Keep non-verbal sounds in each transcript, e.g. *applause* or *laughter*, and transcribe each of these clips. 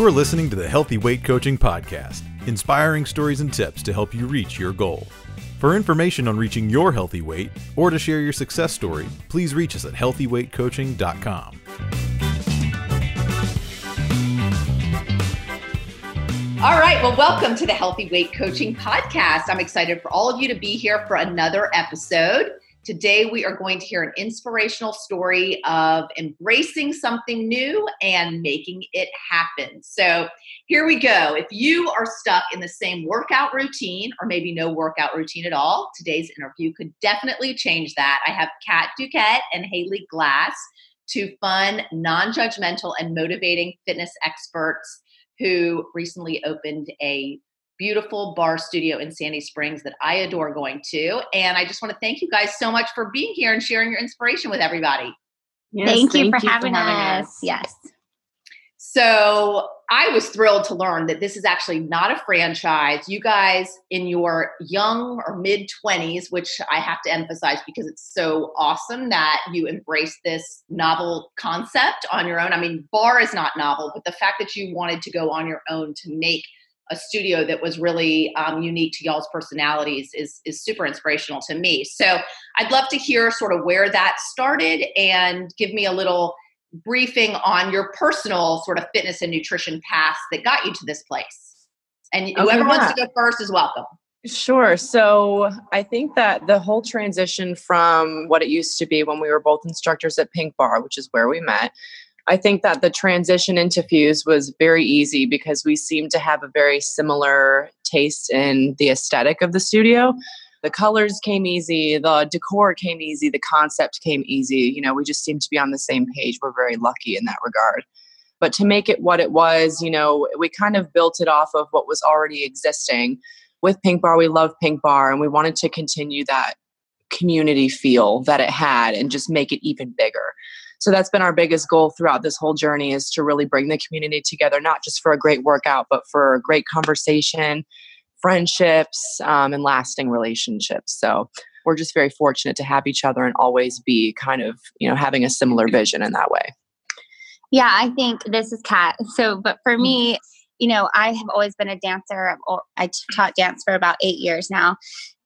You're listening to the Healthy Weight Coaching Podcast, inspiring stories and tips to help you reach your goal. For information on reaching your healthy weight or to share your success story, please reach us at healthyweightcoaching.com. All right. Well, welcome to the Healthy Weight Coaching Podcast. I'm excited for all of you to be here for another episode. Today, we are going to hear an inspirational story of embracing something new and making it happen. So, here we go. If you are stuck in the same workout routine, or maybe no workout routine at all, today's interview could definitely change that. I have Kat Duquette and Haley Glass, two fun, non judgmental, and motivating fitness experts who recently opened a beautiful barre studio in Sandy Springs that I adore going to. And I just want to thank you guys so much for being here and sharing your inspiration with everybody. Yes, thank, you, for, you having for, having us. us. Yes. So I was thrilled to learn that this is actually not a franchise. You guys, in your young or mid 20s, which I have to emphasize because it's so awesome that you embrace this novel concept on your own. I mean, barre is not novel, but the fact that you wanted to go on your own to make a studio that was really um, unique to y'all's personalities is is super inspirational to me. So I'd love to hear sort of where that started and give me a little briefing on your personal sort of fitness and nutrition path that got you to this place. And okay, whoever yeah. wants to go first is welcome. Sure. So I think that the whole transition from what it used to be when we were both instructors at Pink Barre, which is where we met, I think that the transition into Fuse was very easy because we seemed to have a very similar taste in the aesthetic of the studio. The colors came easy, the decor came easy, the concept came easy. You know, we just seemed to be on the same page. We're very lucky in that regard. But to make it what it was, you know, we kind of built it off of what was already existing. With Pink Barre, we love Pink Barre and we wanted to continue that community feel that it had and just make it even bigger so that's been our biggest goal throughout this whole journey is to really bring the community together not just for a great workout but for a great conversation friendships um, and lasting relationships. So we're just very fortunate to have each other and always be kind of you know having a similar vision in that way. Yeah i think this is kat. So but for me you know, I have always been a dancer. I taught dance for about eight years now.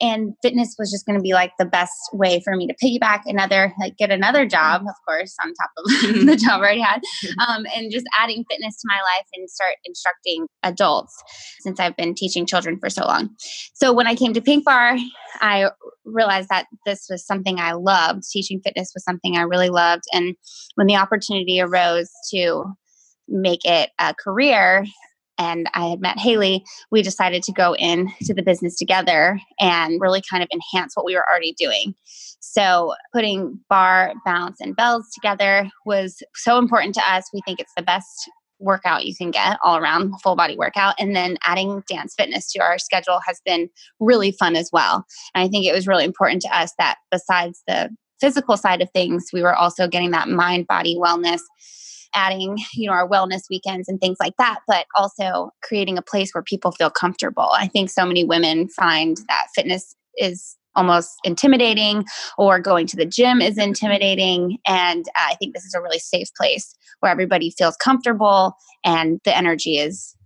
And fitness was just going to be like the best way for me to piggyback another like get another job of course on top of *laughs* the job i already had um, and just adding fitness to my life and start instructing adults since i've been teaching children for so long. So when i came to pink Barre, i realized that this was something i loved. Teaching fitness was something i really loved. And when the opportunity arose to make it a career and I had met Haley, we decided to go into the business together and really kind of enhance what we were already doing. So, putting barre, balance, and bells together was so important to us. We think it's the best workout you can get all around full body workout and then adding dance fitness to our schedule has been really fun as well and i think it was really important to us that besides the physical side of things we were also getting that mind body wellness adding, you know, our wellness weekends and things like that, but also creating a place where people feel comfortable. I think so many women find that fitness is almost intimidating or going to the gym is intimidating. And i think this is a really safe place where everybody feels comfortable and the energy is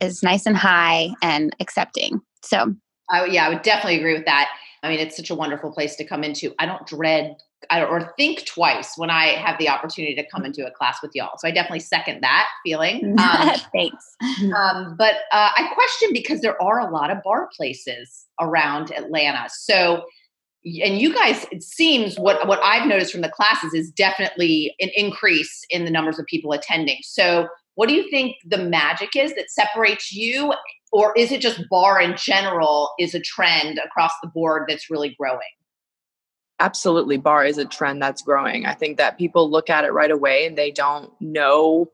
is nice and high and accepting. So I, yeah i would definitely agree with that. I mean it's such a wonderful place to come into. I don't dread or think twice when I have the opportunity to come into a class with y'all. So I definitely second that feeling. *laughs* Um, Thanks. Um, but uh, I question because there are a lot of barre places around Atlanta. So, and you guys, it seems what what I've noticed from the classes is definitely an increase in the numbers of people attending. So, what do you think the magic is that separates you, or is it just barre in general is a trend across the board that's really growing? Absolutely barre is a trend that's growing. I think that people look at it right away and they don't know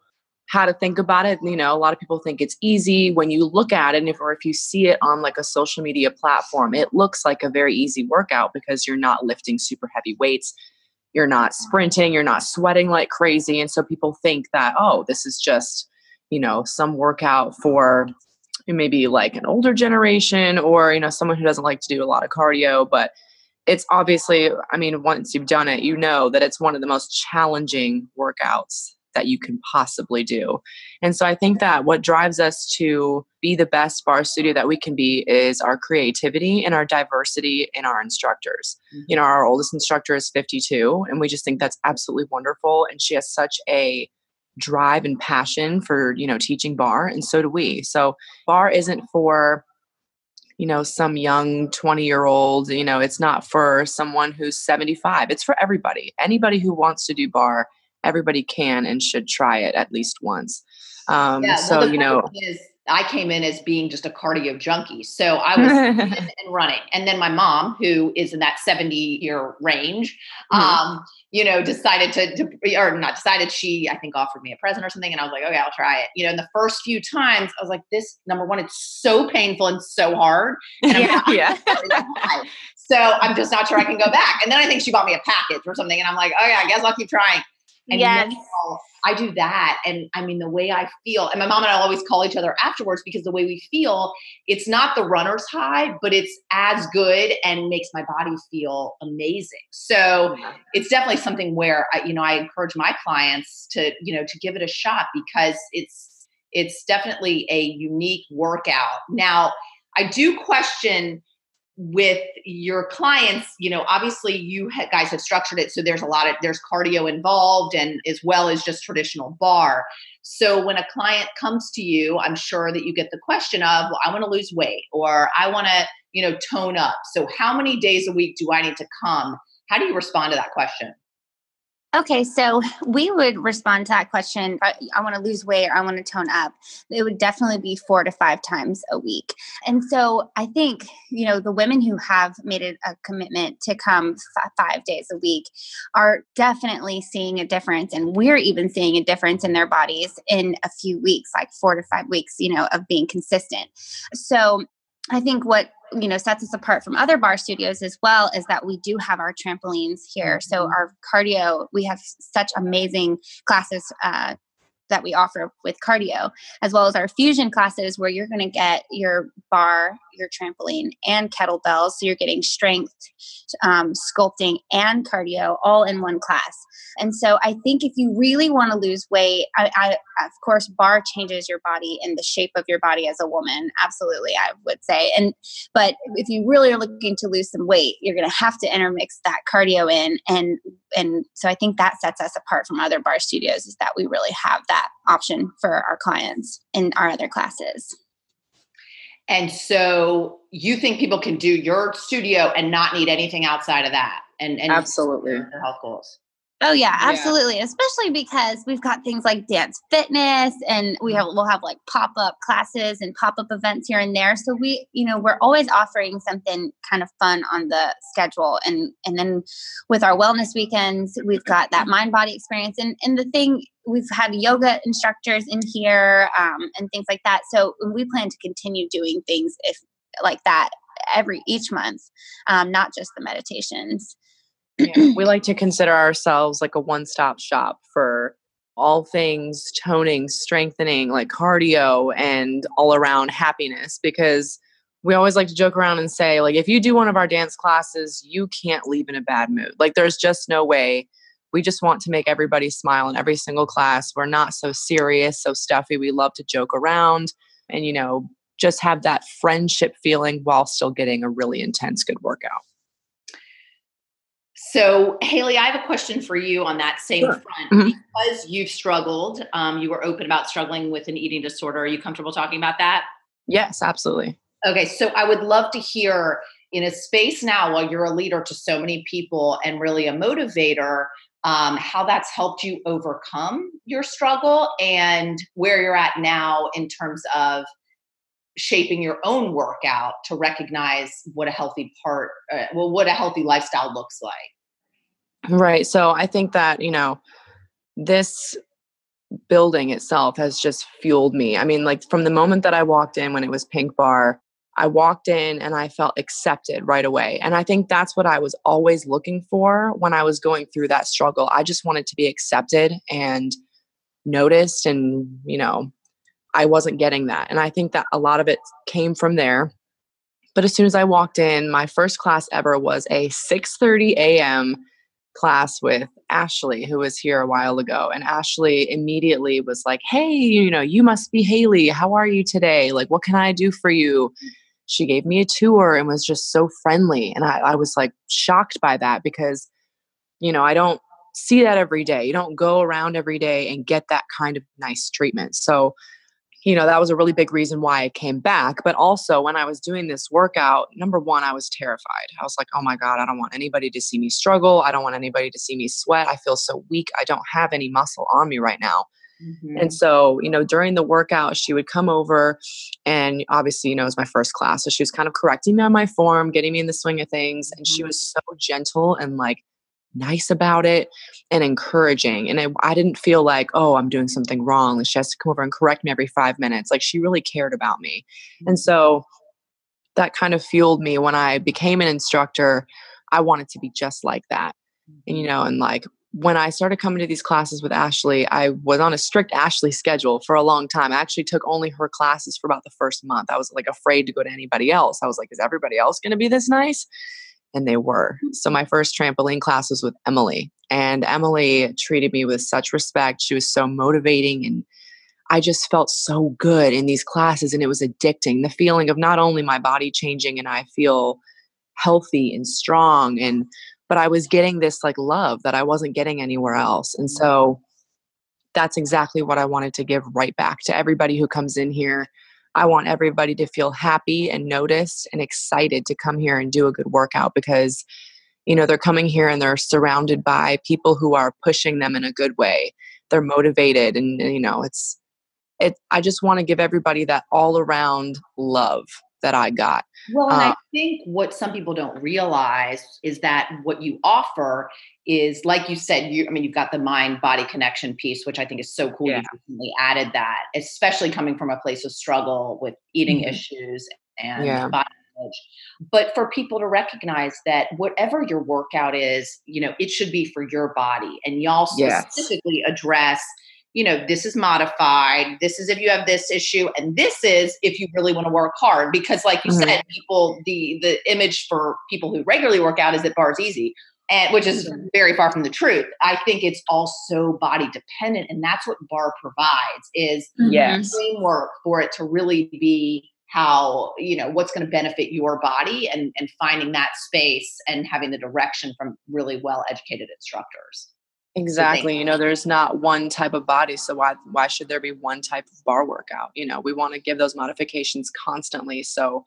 how to think about it. You know a lot of people think it's easy when you look at it and if or if you see it on like a social media platform. It looks like a very easy workout because you're not lifting super heavy weights you're not sprinting you're not sweating like crazy and so people think that oh this is just you know some workout for maybe like an older generation or you know someone who doesn't like to do a lot of cardio but it's obviously, I mean, once you've done it, you know that it's one of the most challenging workouts that you can possibly do. And so I think that what drives us to be the best barre studio that we can be is our creativity and our diversity in our instructors. Mm-hmm. You know, our oldest instructor is 52, and we just think that's absolutely wonderful. And she has such a drive and passion for, you know, teaching barre, and so do we. So, barre isn't for you know some young 20 year old you know it's not for someone who's 75 it's for everybody. Anybody who wants to do barre everybody can and should try it at least once. Um, yeah, well, so you know is I came in as being just a cardio junkie. So I was *laughs* and running. And then my mom, who is in that 70 year range, mm-hmm. um, you know, decided to, to, or not decided, she, I think, offered me a present or something. And I was like, okay, I'll try it. You know, in the first few times, I was like, this, number one, it's so painful and so hard. *laughs* And yeah. yeah. so I'm just not sure I can go back. And then I think she bought me a package or something. And I'm like, oh, yeah, I guess I'll keep trying. And yes. now I do that. And I mean, the way I feel, and my mom and I always call each other afterwards because the way we feel, it's not the runner's high, but it's as good and makes my body feel amazing. So it's definitely something where I, you know, I encourage my clients to, you know, to give it a shot because it's, it's definitely a unique workout. Now, I do question with your clients you know obviously you guys have structured it so there's a lot of there's cardio involved and as well as just traditional barre. So when a client comes to you i'm sure that you get the question of well i want to lose weight or i want to you know tone up. So how many days a week do i need to come? How do you respond to that question Okay, so we would respond to that question. I, want to lose weight or I want to tone up. It would definitely be four to five times a week. And so I think, you know, the women who have made it a commitment to come f- five days a week are definitely seeing a difference. And we're even seeing a difference in their bodies in a few weeks, like four to five weeks, you know, of being consistent. So I think what you know sets us apart from other barre studios as well is that we do have our trampolines here. So mm-hmm. our cardio, we have such amazing classes uh, that we offer with cardio, as well as our fusion classes where you're going to get your barre, your trampoline, and kettlebells. So you're getting strength, um, sculpting, and cardio all in one class. And so I think if you really want to lose weight, I, I, of course, barre changes your body and the shape of your body as a woman. Absolutely, I would say. And but if you really are looking to lose some weight, you're going to have to intermix that cardio in. And and so I think that sets us apart from other barre studios is that we really have that option for our clients in our other classes. And so you think people can do your studio and not need anything outside of that and, and absolutely their health goals. Oh yeah, absolutely. Yeah. Especially because we've got things like dance fitness and we have we'll have like pop-up classes and pop-up events here and there. So we, you know, we're always offering something kind of fun on the schedule. And and then with our wellness weekends, we've got that mind body experience. And and the thing we've had yoga instructors in here um, and things like that. So we plan to continue doing things if like that every each month, um, not just the meditations we like to consider ourselves like a one-stop shop for all things toning, strengthening, like cardio and all around happiness because we always like to joke around and say like if you do one of our dance classes, you can't leave in a bad mood. Like there's just no way. We just want to make everybody smile in every single class. We're not so serious, so stuffy. We love to joke around and you know, just have that friendship feeling while still getting a really intense good workout. So, Haley, I have a question for you on that same sure. front. Mm-hmm. Because you've struggled, um, you were open about struggling with an eating disorder. Are you comfortable talking about that? Yes, absolutely. Okay, so I would love to hear in a space now while you're a leader to so many people and really a motivator, um, how that's helped you overcome your struggle and where you're at now in terms of shaping your own workout to recognize what a healthy part, uh, well, what a healthy lifestyle looks like. Right. So I think that, you know, this building itself has just fueled me. I mean, like from the moment that I walked in when it was Pink Barre, I walked in and I felt accepted right away. And I think that's what I was always looking for when I was going through that struggle. I just wanted to be accepted and noticed and, you know, I wasn't getting that. And I think that a lot of it came from there. But as soon as I walked in, my first class ever was a 6:30 a.m class with Ashley, who was here a while ago. And Ashley immediately was like, Hey, you know, you must be Haley. How are you today? Like, what can I do for you? She gave me a tour and was just so friendly. And I, I was like shocked by that because, you know, I don't see that every day. You don't go around every day and get that kind of nice treatment. So, you know, that was a really big reason why I came back. But also, when I was doing this workout, number one, I was terrified. I was like, oh my God, I don't want anybody to see me struggle. I don't want anybody to see me sweat. I feel so weak. I don't have any muscle on me right now. Mm-hmm. And so, you know, during the workout, she would come over and obviously, you know, it was my first class. So she was kind of correcting me on my form, getting me in the swing of things. And she mm-hmm. was so gentle and like nice about it and encouraging. And I, I, didn't feel like, oh, I'm doing something wrong. She has to come over and correct me every five minutes. Like she really cared about me. And mm-hmm. so that kind of fueled me when I became an instructor. I wanted to be just like that. And, you mm-hmm. know, and like when I started coming to these classes with Ashley, I was on a strict Ashley schedule for a long time. I actually took only her classes for about the first month. I was like afraid to go to anybody else. I was like, is everybody else going to be this nice? And they were. Hmm. So my first trampoline class was with Emily, and Emily treated me with such respect. She was so motivating and I just felt so good in these classes and it was addicting. The feeling of not only my body changing and I feel healthy and strong and but I was getting this like love that I wasn't getting anywhere else. And mm-hmm. so that's exactly what I wanted to give right back to everybody who comes in here I want everybody to feel happy and noticed and excited to come here and do a good workout because you know they're coming here and they're surrounded by people who are pushing them in a good way. They're motivated and you know it's it i just want to give everybody that all around love that I got. Well, and uh, I think what some people don't realize is that what you offer is, like you said, you I mean, you've got the mind body connection piece, which I think is so cool. Yeah. You recently added that, especially coming from a place of struggle with eating mm-hmm. issues and yeah. body image. But for people to recognize that whatever your workout is, you know, it should be for your body. And y'all specifically yes. address you know, this is modified. This is if you have this issue, and this is if you really want to work hard. Because, like you mm-hmm. said, people the the image for people who regularly work out is that barre is easy, and which is very far from the truth. I think it's also body dependent, and that's what barre provides is mm-hmm. yes framework for it to really be how you know what's going to benefit your body and and finding that space and having the direction from really well educated instructors Exactly. You know, there's not one type of body, so why why should there be one type of barre workout? You know, we want to give those modifications constantly. So,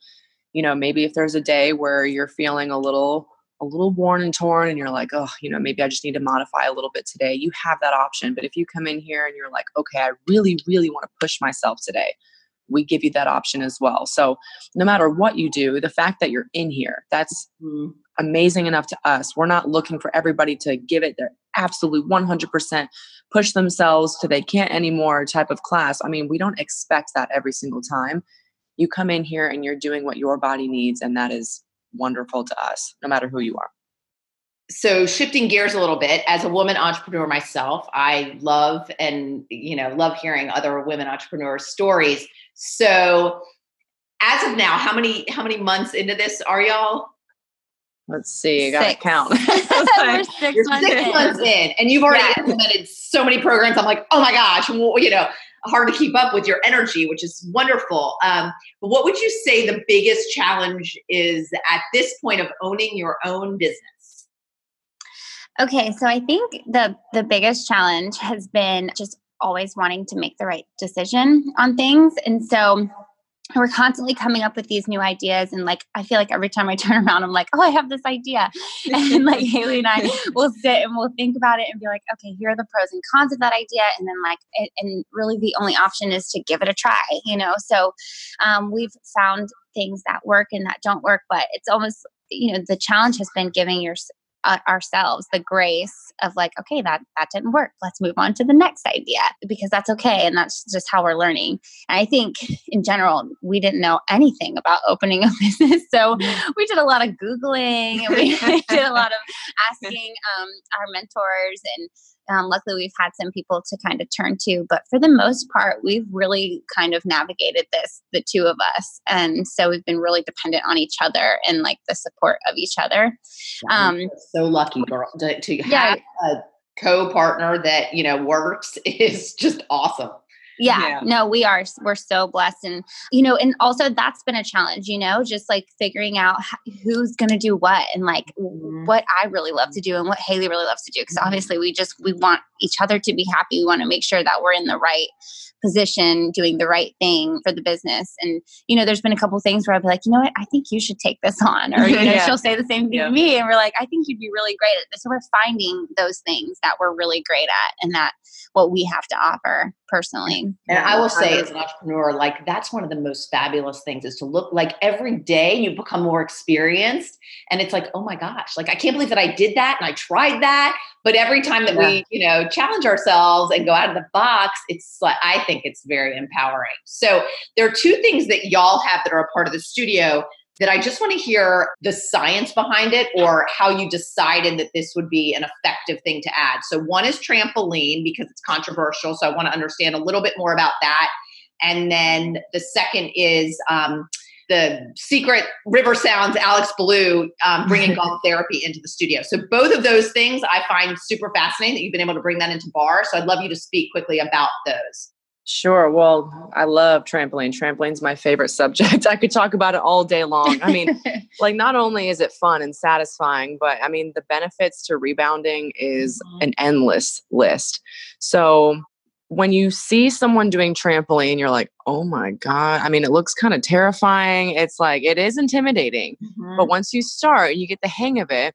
you know, maybe if there's a day where you're feeling a little a little worn and torn and you're like, "Oh, you know, maybe I just need to modify a little bit today." You have that option. But if you come in here and you're like, "Okay, I really really want to push myself today." We give you that option as well. So no matter what you do, the fact that you're in here, that's mm-hmm. amazing enough to us. We're not looking for everybody to give it their absolute 100% push themselves to they can't anymore type of class. I mean, we don't expect that every single time. You come in here and you're doing what your body needs, and that is wonderful to us, no matter who you are. So shifting gears a little bit, as a woman entrepreneur myself, I love and you know love hearing other women entrepreneurs' stories. So, as of now, how many how many months into this are y'all? Let's see, I gotta six. count. *laughs* *laughs* We're six, You're months, six in. months in, and you've already yeah. implemented so many programs. I'm like, oh my gosh, well, you know, hard to keep up with your energy, which is wonderful. Um, but what would you say the biggest challenge is at this point of owning your own business? Okay, so I think the the biggest challenge has been just always wanting to make the right decision on things, and so we're constantly coming up with these new ideas and like i feel like every time i *laughs* turn around i'm like oh i have this idea. *laughs* And like haley and i will sit and we'll think about it and be like okay here are the pros and cons of that idea. And then like it, and really the only option is to give it a try you know? So um, we've found things that work and that don't work but it's almost you know the challenge has been giving your uh, ourselves the grace of like okay that that didn't work let's move on to the next idea because that's okay and that's just how we're learning and i think in general we didn't know anything about opening a *laughs* business so mm-hmm. we did a lot of googling and we *laughs* did a lot of *laughs* asking um, our mentors and Um, luckily, we've had some people to kind of turn to, but for the most part, we've really kind of navigated this, the two of us. And so we've been really dependent on each other and like the support of each other. Um, so lucky, girl, to, to yeah. have a co partner that, you know, works *laughs* is just awesome yeah, yeah, no we are we're so blessed and you know and also that's been a challenge you know just like figuring out who's going to do what and like mm-hmm. what i really love to do and what haley really loves to do because mm-hmm. obviously we just we want each other to be happy we want to make sure that we're in the right position doing the right thing for the business and you know there's been a couple things where i'll be like you know what i think you should take this on or *laughs* you know yeah. she'll say the same thing yeah. to me and we're like i think you'd be really great at this so we're finding those things that we're really great at and that what we have to offer personally. And i will say as an entrepreneur like that's one of the most fabulous things is to look like every day you become more experienced and it's like oh my gosh like i can't believe that i did that and i tried that. But every time that yeah. we you know challenge ourselves and go out of the box it's like i think it's very empowering. So there are two things that y'all have that are a part of the studio that I just want to hear the science behind it or how you decided that this would be an effective thing to add. So, one is trampoline because it's controversial. So, I want to understand a little bit more about that. And then the second is um, the secret River Sounds Alex Blue um, bringing *laughs* golf therapy into the studio. So both of those things I find super fascinating that you've been able to bring that into barre. So I'd love you to speak quickly about those. Sure. Well, I love trampoline. Trampoline's my favorite *laughs* subject. I could talk about it all day long. I mean, *laughs* like not only is it fun and satisfying, but I mean the benefits to rebounding is mm-hmm. an endless list. So when you see someone doing trampoline, you're like, oh my God. I mean, it looks kind of terrifying. It's like, it is intimidating. Mm-hmm. But once you start, and you get the hang of it.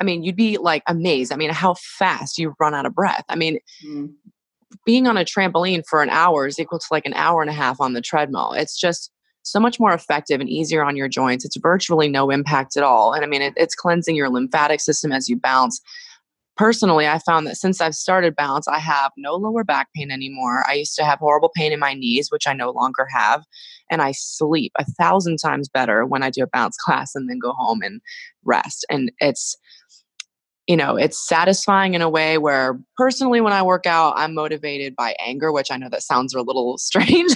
I mean, you'd be like amazed. I mean, how fast you run out of breath. I mean, mm-hmm. Being on a trampoline for an hour is equal to like an hour and a half on the treadmill. It's just so much more effective and easier on your joints. It's virtually no impact at all. And I mean, it, it's cleansing your lymphatic system as you bounce personally, I found that since I've started Bounce, I have no lower back pain anymore. I used to have horrible pain in my knees, which I no longer have. And I sleep a thousand times better when I do a bounce *laughs* class and then go home and rest. And it's, you know, it's satisfying in a way where personally, when I work out, I'm motivated by anger, which I know that sounds a little *laughs* strange.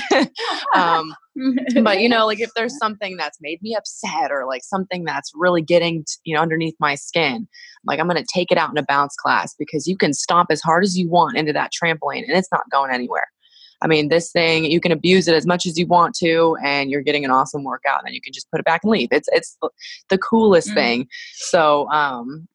um, *laughs* but you know, like if there's something that's made me upset or like something that's really getting, t- you know, underneath my skin, like I'm going to take it out in a bounce class because you can stomp as hard as you want into that trampoline and it's not going anywhere. I mean, this thing you can abuse it as much as you want to, and you're getting an awesome workout. And then you can just put it back and leave. It's it's the coolest mm. thing. So um,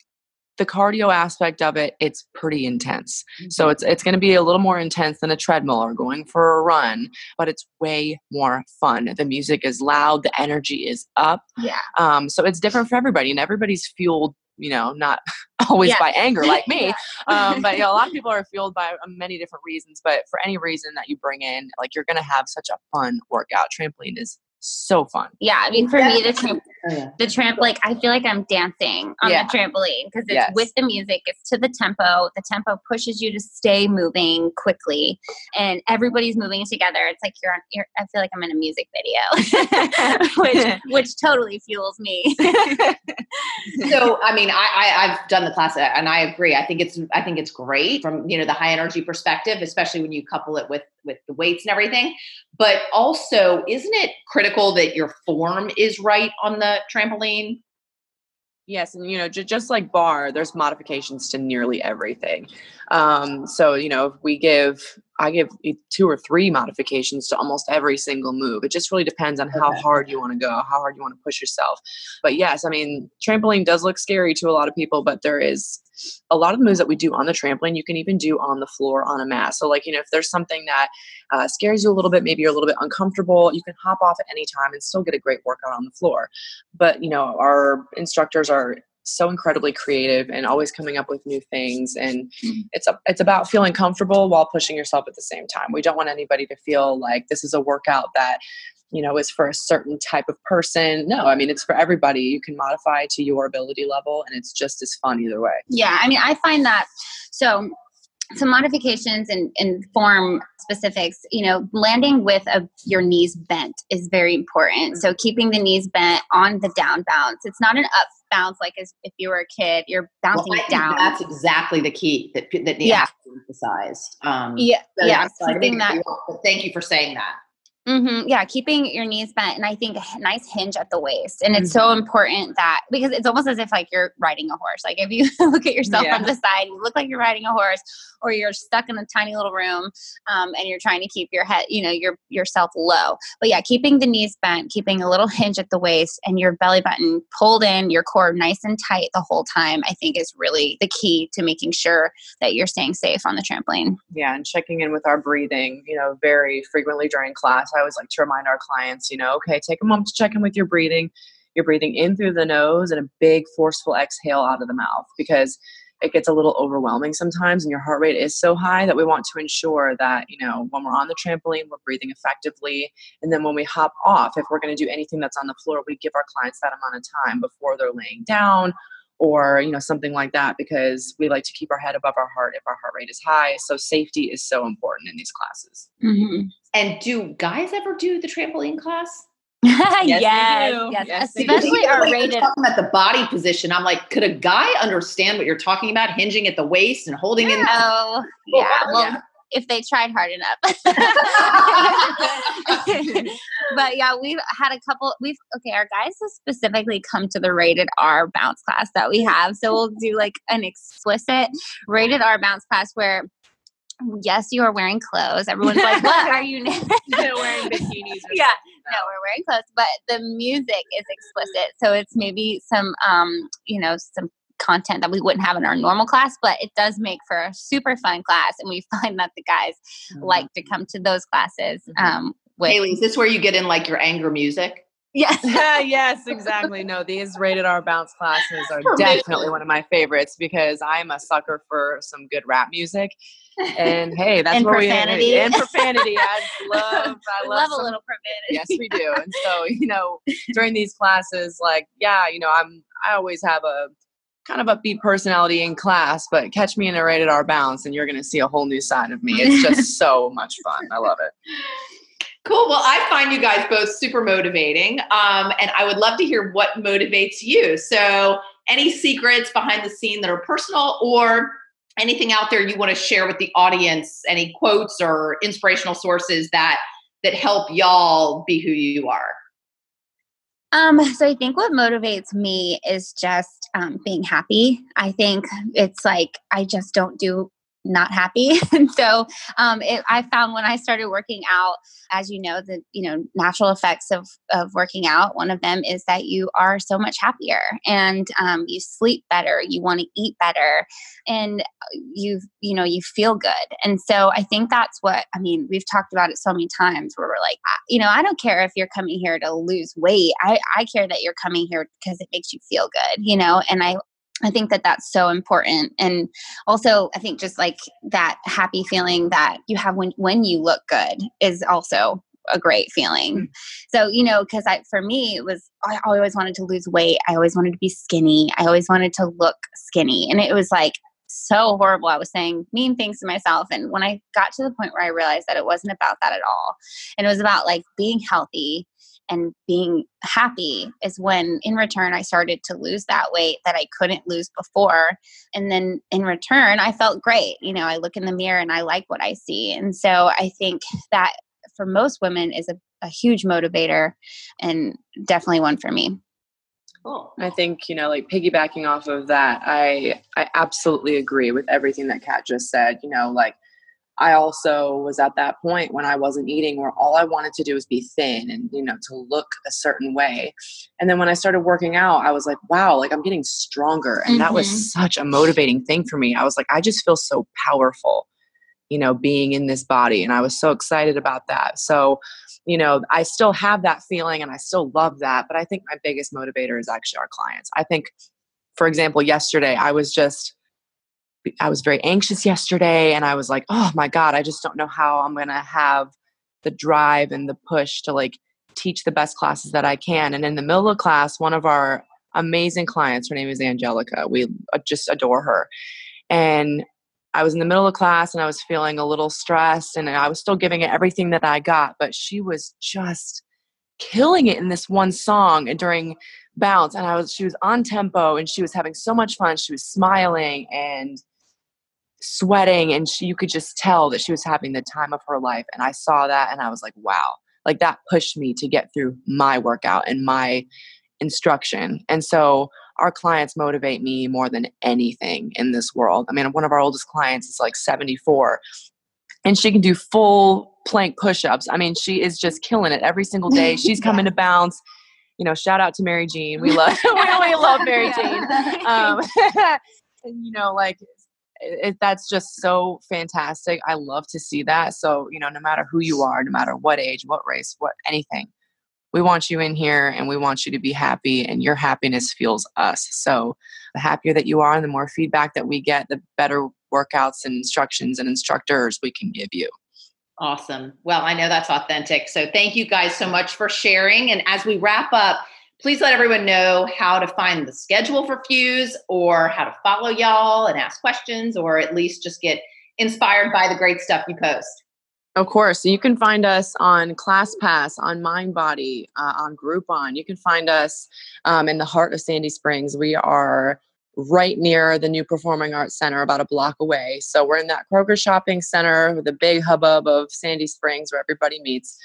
the cardio aspect of it it's pretty intense mm-hmm. so it's it's going to be a little more intense than a treadmill or going for a run but it's way more fun the music is loud the energy is up yeah um so it's different for everybody and everybody's fueled you know not *laughs* always yeah. by anger like *laughs* me yeah. um, but you know, a lot of *laughs* people are fueled by uh, many different reasons but for any reason that you bring in like you're going to have such a fun workout trampoline is so fun. Yeah, I mean, for me, the tramp, oh, yeah. the tramp, like I feel like I'm dancing on yeah. the trampoline because it's yes. with the music. It's to the tempo. The tempo pushes you to stay moving quickly, and everybody's moving together. It's like you're on. You're, I feel like I'm in a music video, *laughs* which *laughs* which totally fuels me. *laughs* so, I mean, I, I I've done the class, uh, and I agree. I think it's I think it's great from you know the high energy perspective, especially when you couple it with with the weights and everything. But also, isn't it critical that your form is right on the trampoline? Yes, and you know, j- just like barre, there's modifications to nearly everything. Um, so you know, if we give, I give two or three modifications to almost every single move. It just really depends on how hard you want to go, how hard you want to push yourself. But yes, I mean, trampoline does look scary to a lot of people, but there is a lot of the moves that we do on the trampoline, you can even do on the floor on a mat. So, like, you know, if there's something that uh, scares you a little bit, maybe you're a little bit uncomfortable, you can hop off at any time and still get a great workout on the floor. But, you know, our instructors are so incredibly creative and always coming up with new things and mm-hmm. it's a, it's about feeling comfortable while pushing yourself at the same time. We don't want anybody to feel like this is a workout that you know is for a certain type of person. No i mean it's for everybody. You can modify to your ability level and it's just as fun either way. Yeah i mean i find that so some modifications and, and form specifics you know landing with a, your knees bent is very important. So keeping the knees bent on the down bounce. It's not an up bounce like as if you were a kid you're bouncing well, down. that's exactly the key that that needs Yeah. to be emphasized. Um yeah so yeah sorry to keeping make it. that thank you for saying that hmm Yeah, keeping your knees bent, and I think a nice hinge at the waist, and it's so important that because it's almost as if like you're riding a horse. Like if you *laughs* look at yourself Yeah. from the side, you look like you're riding a horse, or you're stuck in a tiny little room, um, and you're trying to keep your head, you know, your yourself low. But yeah, keeping the knees bent, keeping a little hinge at the waist, and your belly button pulled in, your core nice and tight the whole time, I think is really the key to making sure that you're staying safe on the trampoline. Yeah, and checking in with our breathing, you know, very frequently during class. I always like to remind our clients, you know, okay, take a moment to check in with your breathing. You're breathing in through the nose and a big forceful exhale out of the mouth because it gets a little overwhelming sometimes and your heart rate is so high that we want to ensure that, you know, when we're on the trampoline, we're breathing effectively. And then when we hop off, if we're going to do anything that's on the floor, we give our clients that amount of time before they're laying down or you know something like that because we like to keep our head above our heart if our heart rate is high so safety is so important in these classes Mm-hmm. and do guys ever do the trampoline class *laughs* yes, they yes, do. yes, Yes, especially our when rated. talking about the body position i'm like could a guy understand what you're talking about hinging at the waist and holding in Oh, yeah. *laughs* Well, Yeah. If they tried hard enough. *laughs* *laughs* but yeah, we've had a couple. We've okay. Our guys have specifically come to the rated R bounce class that we have. So we'll do like an explicit rated R bounce class where. Yes, you are wearing clothes. Everyone's like, *laughs* "What are you?" Wearing bikinis yeah, no, we're wearing clothes, but the music is explicit. So it's maybe some, um, you know, some content that we wouldn't have in our normal class, but it does make for a super fun class. And we *laughs* find that the guys like to come to those classes. Mhm. Um, with, Haley, is this where you get in like your anger music? yes. *laughs* yes, exactly. No, these rated R bounce classes are definitely one of my favorites because I'm a sucker for some good rap music. And hey, that's And where profanity. we and profanity. I *laughs* love, I We love, love a little profanity. Yes, we do. And so, you know, during these classes, like, yeah, you know, I'm I always have a kind of upbeat personality in class, but catch me in a rated R bounce and you're gonna see a whole new side of me. It's just *laughs* so much fun. I love it. Cool. Well, I find you guys both super motivating. Um, and I would love to hear what motivates you. So, any secrets behind the scene that are personal or anything out there you want to share with the audience, any quotes or inspirational sources that that help y'all be who you are? Um, so I think what motivates me is just um, being happy. I think it's like I just don't do not happy, *laughs* and so um, it, I found when I started working out, as you know, the you know natural effects of of working out. One of them is that you are so much happier, and um, you sleep better, you want to eat better, and you you know you feel good. And so I think that's what I mean. We've talked about it so many times where we're like, you know, I don't care if you're coming here to lose weight. I I care that you're coming here because it makes you feel good, you know. And I I think that that's so important. And also, I think just like that happy feeling that you have when when you look good is also a great feeling. So, you know, because I for me it was I always wanted to lose weight. I always wanted to be skinny. I always wanted to look skinny. And it was like so horrible. I was saying mean things to myself. And when I got to the point where I realized that it wasn't about that at all, and it was about like being healthy and being happy, is when in return I started to lose that weight that I couldn't lose before. And then in return, I felt great. You know, I look in the mirror and I like what I see. And so I think that for most women is a, a huge motivator and definitely one for me. Cool. I think, you know, like piggybacking off of that, I I absolutely agree with everything that Kat just said. You know, like I also was at that point when I wasn't eating where all I wanted to do was be thin and, you know, to look a certain way. And then when I started working out, I was like, wow, like I'm getting stronger. And that Mhm. was such a motivating thing for me. I was like, I just feel so powerful, you know, being in this body. And I was so excited about that. So, you know, I still have that feeling and I still love that. But I think my biggest motivator is actually our clients. I think, for example, yesterday I was just, I was very anxious yesterday and I was like, oh my God, I just don't know how I'm going to have the drive and the push to like teach the best classes that I can. And in the middle of class, one of our amazing clients, her name is Angelica, we just adore her. And I was in the middle of class and I was feeling a little stressed and I was still giving it everything that I got, but she was just killing it in this one song and during bounce and I was she was on tempo and she was having so much fun. She was smiling and sweating and she, you could just tell that she was having the time of her life and I saw that and I was like, wow. Like that pushed me to get through my workout and my instruction. And so our clients motivate me more than anything in this world. I mean, one of our oldest clients is like 74 and she can do full plank push-ups. I mean, she is just killing it every single day. *laughs* She's coming to bounce. You know, shout out to Mary Jean. We love *laughs* we, we love Mary Jean. *laughs* Um, and you know, like it, that's just so fantastic. I love to see that. So, you know, no matter who you are, no matter what age, what race, what anything, we want you in here and we want you to be happy and your happiness fuels us. So, the happier that you are and the more feedback that we get, the better workouts and instructions and instructors we can give you. Awesome. Well, I know that's authentic. So, thank you guys so much for sharing. And as we wrap up, please let everyone know how to find the schedule for Fuse or how to follow y'all and ask questions or at least just get inspired by the great stuff you post. Of course. So you can find us on ClassPass, on MindBody, uh, on Groupon. You can find us um, in the heart of Sandy Springs. We are right near the new Performing Arts Center, about a block away. So we're in that Kroger shopping center the big hubbub of Sandy Springs where everybody meets.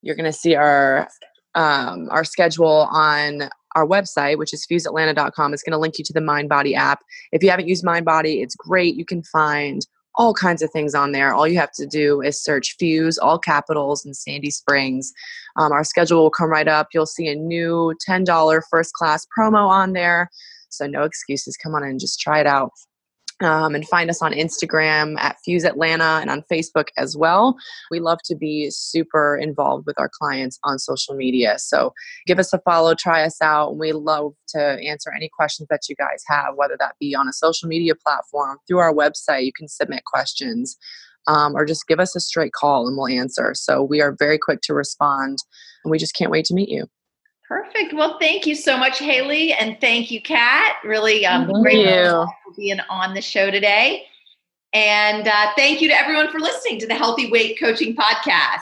You're going to see our um, our schedule on our website, which is fuseatlanta.com. It's going to link you to the MindBody app. If you haven't used MindBody, it's great. You can find all kinds of things on there. All you have to do is search Fuse, all capitals, and Sandy Springs. Um, our schedule will come right up. You'll see a new $10 first class promo on there. So, no excuses. Come on in, just try it out um, and find us on Instagram at Fuse Atlanta and on Facebook as well. We love to be super involved with our clients on social media. So give us a follow, try us out. And we love to answer any questions that you guys have, whether that be on a social media platform, through our website. You can submit questions. Um, or just give us a straight call and we'll answer. So we are very quick to respond and we just can't wait to meet you. Perfect. Well, thank you so much, Haley, and thank you, Kat. Really um, thank great you. being on the show today. And uh, thank you to everyone for listening to the Healthy Weight Coaching Podcast.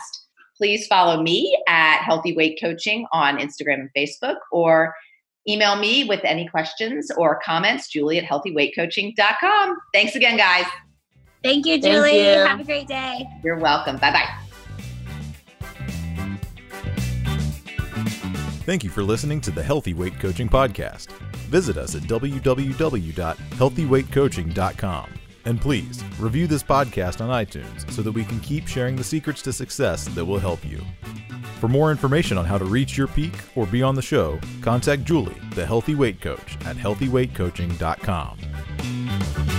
Please follow me at Healthy Weight Coaching on Instagram and Facebook, or email me with any questions or comments, Julie at healthyweightcoaching.com. Thanks again, guys. Thank you, Julie. Thank you. Have a great day. You're welcome. Bye bye. Thank you for listening to the Healthy Weight Coaching Podcast. Visit us at www.healthyweightcoaching.com. And please review this podcast on iTunes so that we can keep sharing the secrets to success that will help you. For more information on how to reach your peak or be on the show, contact Julie, the Healthy Weight Coach, at healthyweightcoaching.com.